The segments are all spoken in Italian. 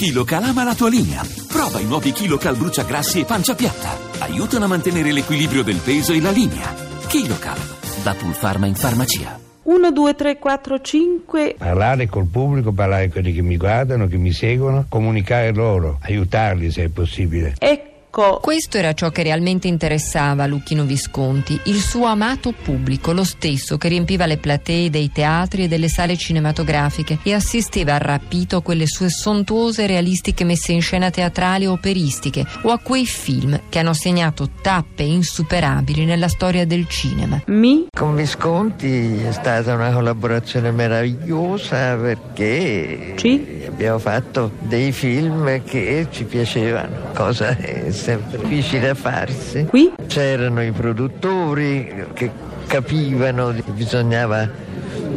KiloCal ama la tua linea. Prova i nuovi KiloCal bruciagrassi e pancia piatta. Aiutano a mantenere l'equilibrio del peso e la linea. KiloCal, da Pulpharma in farmacia. 1, 2, 3, 4, 5. Parlare col pubblico, parlare con quelli che mi guardano, che mi seguono, comunicare loro, aiutarli se è possibile. Ecco. Questo era ciò che realmente interessava a Lucchino Visconti, il suo amato pubblico, lo stesso che riempiva le platee dei teatri e delle sale cinematografiche e assisteva rapito a quelle sue sontuose e realistiche messe in scena teatrali o operistiche o a quei film che hanno segnato tappe insuperabili nella storia del cinema. Mi? Con Visconti è stata una collaborazione meravigliosa perché Ci? abbiamo fatto dei film che ci piacevano, cosa è sempre difficile da farsi. Qui? C'erano i produttori che capivano che bisognava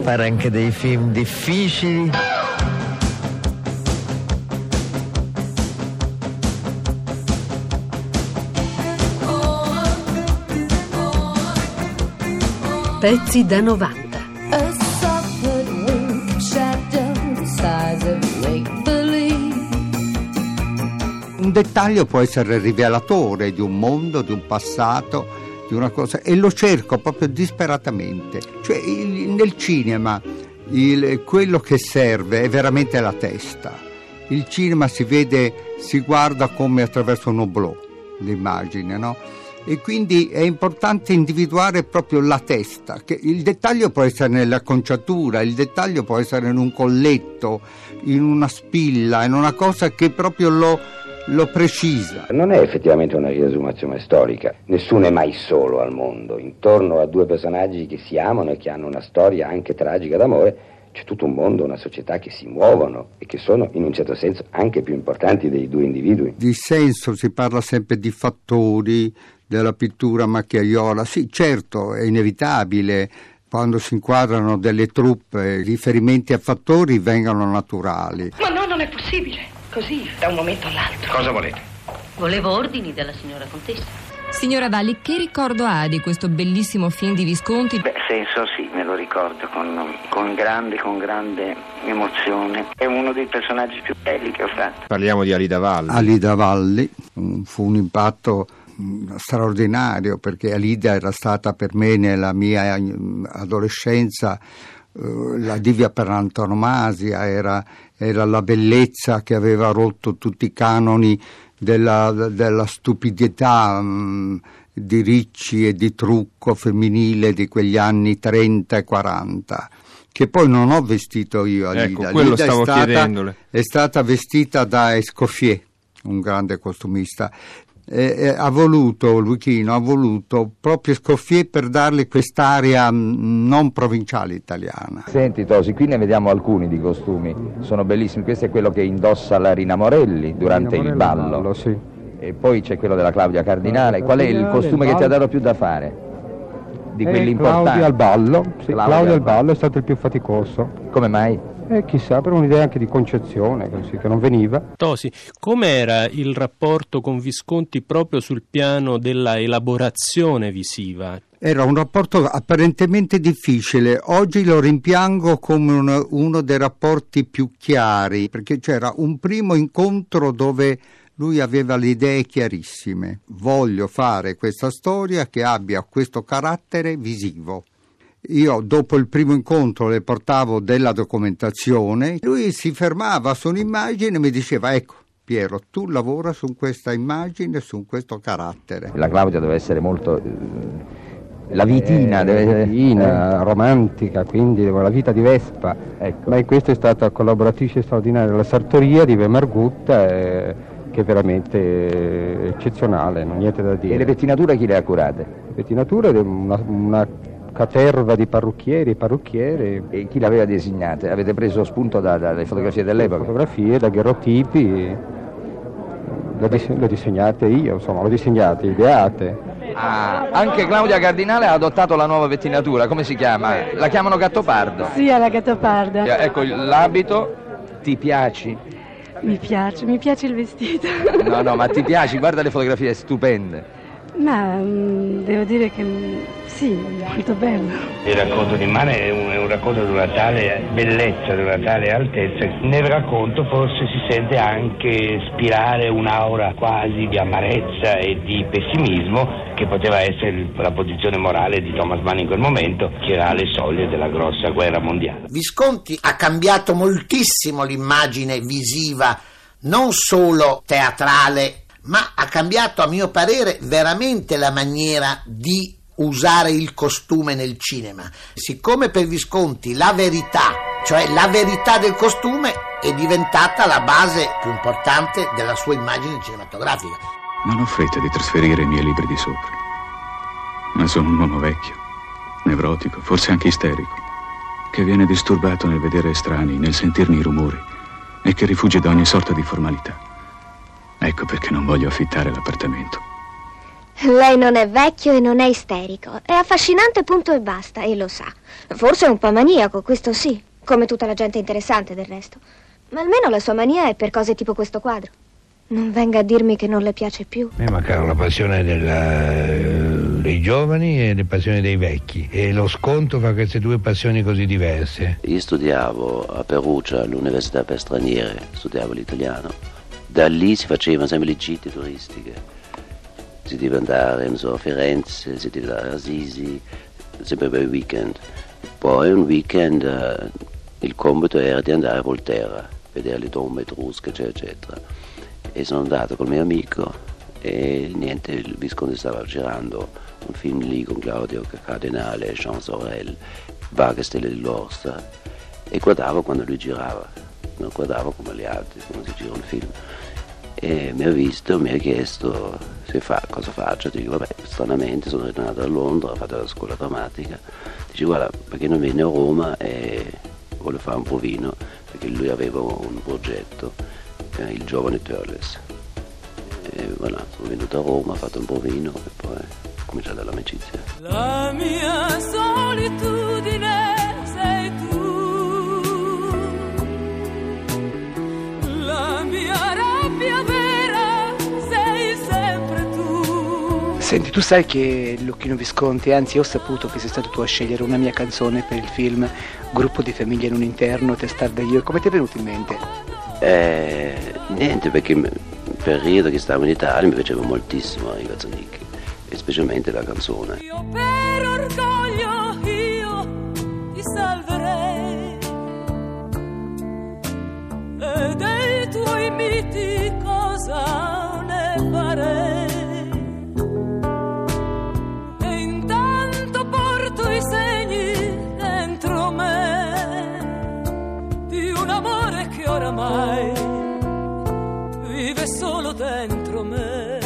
fare anche dei film difficili. Pezzi da 90. Un dettaglio può essere rivelatore di un mondo, di un passato, di una cosa, e lo cerco proprio disperatamente. Cioè, il- nel cinema il- quello che serve è veramente la testa. Il cinema si vede, si guarda come attraverso un oblò, l'immagine, no? E quindi è importante individuare proprio la testa, che il dettaglio può essere nell'acconciatura, il dettaglio può essere in un colletto, in una spilla, in una cosa che proprio lo, lo precisa. Non è effettivamente una riesumazione storica, nessuno è mai solo al mondo, intorno a due personaggi che si amano e che hanno una storia anche tragica d'amore, c'è tutto un mondo, una società che si muovono e che sono in un certo senso anche più importanti dei due individui. Di senso si parla sempre di fattori della pittura macchiaiola. Sì, certo, è inevitabile. Quando si inquadrano delle truppe, riferimenti a fattori vengono naturali. Ma no, non è possibile. Così, da un momento all'altro. Cosa volete? Volevo ordini dalla signora contessa. Signora Valli, che ricordo ha di questo bellissimo film di Visconti? Beh, senso sì, me lo ricordo con, con grande, con grande emozione. È uno dei personaggi più belli che ho fatto. Parliamo di Alida Valli. Alida Valli mm, fu un impatto mm, straordinario perché Alida era stata per me nella mia mm, adolescenza eh, la divia per antonomasia, era, era la bellezza che aveva rotto tutti i canoni della, della stupidità mm, di Ricci e di trucco femminile di quegli anni 30 e 40 che poi non ho vestito io a Ecco, Lida. quello Lida è stata-. È stata vestita da Escoffier, un grande costumista. E- e ha voluto, Luchino ha voluto proprio Escoffier per darle quest'area mm, non provinciale italiana. Senti Tosi, qui ne vediamo alcuni di costumi, sono bellissimi. Questo è quello che indossa la Rina Morelli durante il ballo. E poi c'è quello della Claudia Cardinale. Qual è il costume che ti ha dato più da fare? Di quelli importanti? Claudio al ballo, sì, Claudio al al ballo è stato il più faticoso. Come mai? E chissà, per un'idea anche di concezione, così, che non veniva. Tosi, com'era il rapporto con Visconti proprio sul piano della elaborazione visiva? Era un rapporto apparentemente difficile, oggi lo rimpiango come un- uno dei rapporti più chiari, perché c'era un primo incontro dove lui aveva le idee chiarissime. Voglio fare questa storia che abbia questo carattere visivo. Io dopo il primo incontro le portavo della documentazione, lui si fermava su un'immagine e mi diceva ecco Piero, tu lavora su questa immagine, su questo carattere. La Claudia deve essere molto... eh, La vitina Eh, deve vitina, romantica, quindi la vita di Vespa. Ecco. Ma in questo è stata collaboratrice straordinaria della sartoria di Vemargutta, eh, che è veramente eh, eccezionale, non niente da dire. E le pettinature chi le ha curate? Le pettinature, una, una caterva di parrucchieri e parrucchiere. E chi le aveva disegnate? Avete preso spunto da- dalle fotografie dell'epoca? Fotografie, daguerrotipi, le, dis- le disegnate io, insomma, le disegnate, ideate. Ah, anche Claudia Cardinale ha adottato la nuova pettinatura, come si chiama? La chiamano Gattopardo. Sì, alla gattoparda. Ecco l'abito, ti piaci? Mi piace, mi piace il vestito. No, no, ma ti piaci? Guarda le fotografie stupende. Ma mm, devo dire che mm, sì, molto bello. Il racconto di Mane è un, è un racconto di una tale bellezza, di una tale altezza. Nel racconto forse si sente anche spirare un'aura quasi di amarezza e di pessimismo che poteva essere la posizione morale di Thomas Mann in quel momento, che era alle soglie della grossa guerra mondiale. Visconti ha cambiato moltissimo l'immagine visiva, non solo teatrale ma ha cambiato a mio parere veramente la maniera di usare il costume nel cinema. Siccome per Visconti la verità, cioè la verità del costume, è diventata la base più importante della sua immagine cinematografica. Non ho fretta di trasferire i miei libri di sopra, ma sono un uomo vecchio, nevrotico, forse anche isterico, che viene disturbato nel vedere estranei, nel sentirne i rumori e che rifugge da ogni sorta di formalità. Ecco perché non voglio affittare l'appartamento. Lei non è vecchio e non è isterico. È affascinante punto e basta, e lo sa. Forse è un po' maniaco, questo sì, come tutta la gente interessante del resto. Ma almeno la sua mania è per cose tipo questo quadro. Non venga a dirmi che non le piace più. Mi mancava la passione della, dei giovani e la passione dei vecchi e lo sconto fra queste due passioni così diverse. Io studiavo a Perugia all'Università per Straniere, studiavo l'italiano da lì si facevano sempre le gite turistiche, si deve andare so, a Firenze, si deve andare a Assisi, sempre per il weekend. Poi un weekend uh, il compito era di andare a Volterra, vedere le tombe etrusche, eccetera, eccetera. E sono andato col mio amico e niente, il Visconti stava girando un film lì con Claudio Cardinale, Jean Sorel, Vaghe Stelle dell'Orsa e guardavo quando lui girava, non guardavo come gli altri, come si gira un film e mi ha visto, mi ha chiesto fa, cosa faccio, dico vabbè, stranamente sono ritornato a Londra, ho fatto la scuola drammatica, dice guarda perché non vieni a Roma e vuole fare un provino, perché lui aveva un progetto, eh, il giovane Turles. E voilà, sono venuto a Roma, ho fatto un provino e poi ho cominciato l'amicizia. La mia Senti, tu sai che Lucchino Visconti, anzi ho saputo che sei stato tu a scegliere una mia canzone per il film Gruppo di famiglia in un interno, testarda io, come ti è venuto in mente? Eh, niente, perché per periodo che stavo in Italia mi piaceva moltissimo i Gazzanicchi, e specialmente la canzone. Oramai vive solo dentro me.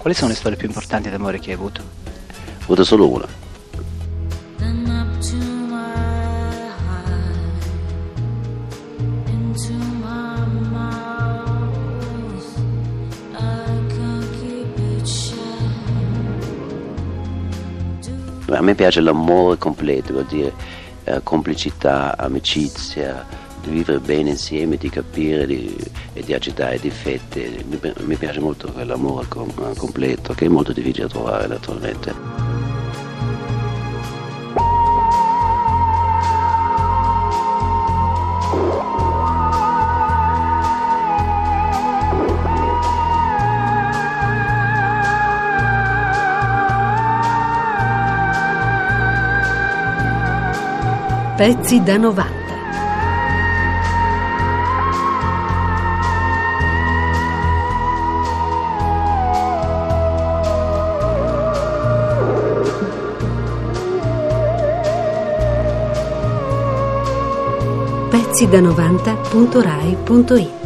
Quali sono le storie più importanti d'amore che hai avuto? Ho avuto solo una. A me piace l'amore completo, vuol dire eh, complicità, amicizia, di vivere bene insieme, di capire di, e di accettare i difetti. Mi, mi piace molto quell'amore com, completo che è molto difficile trovare naturalmente. Pezzi da 90. Pezzi da 90.rai.it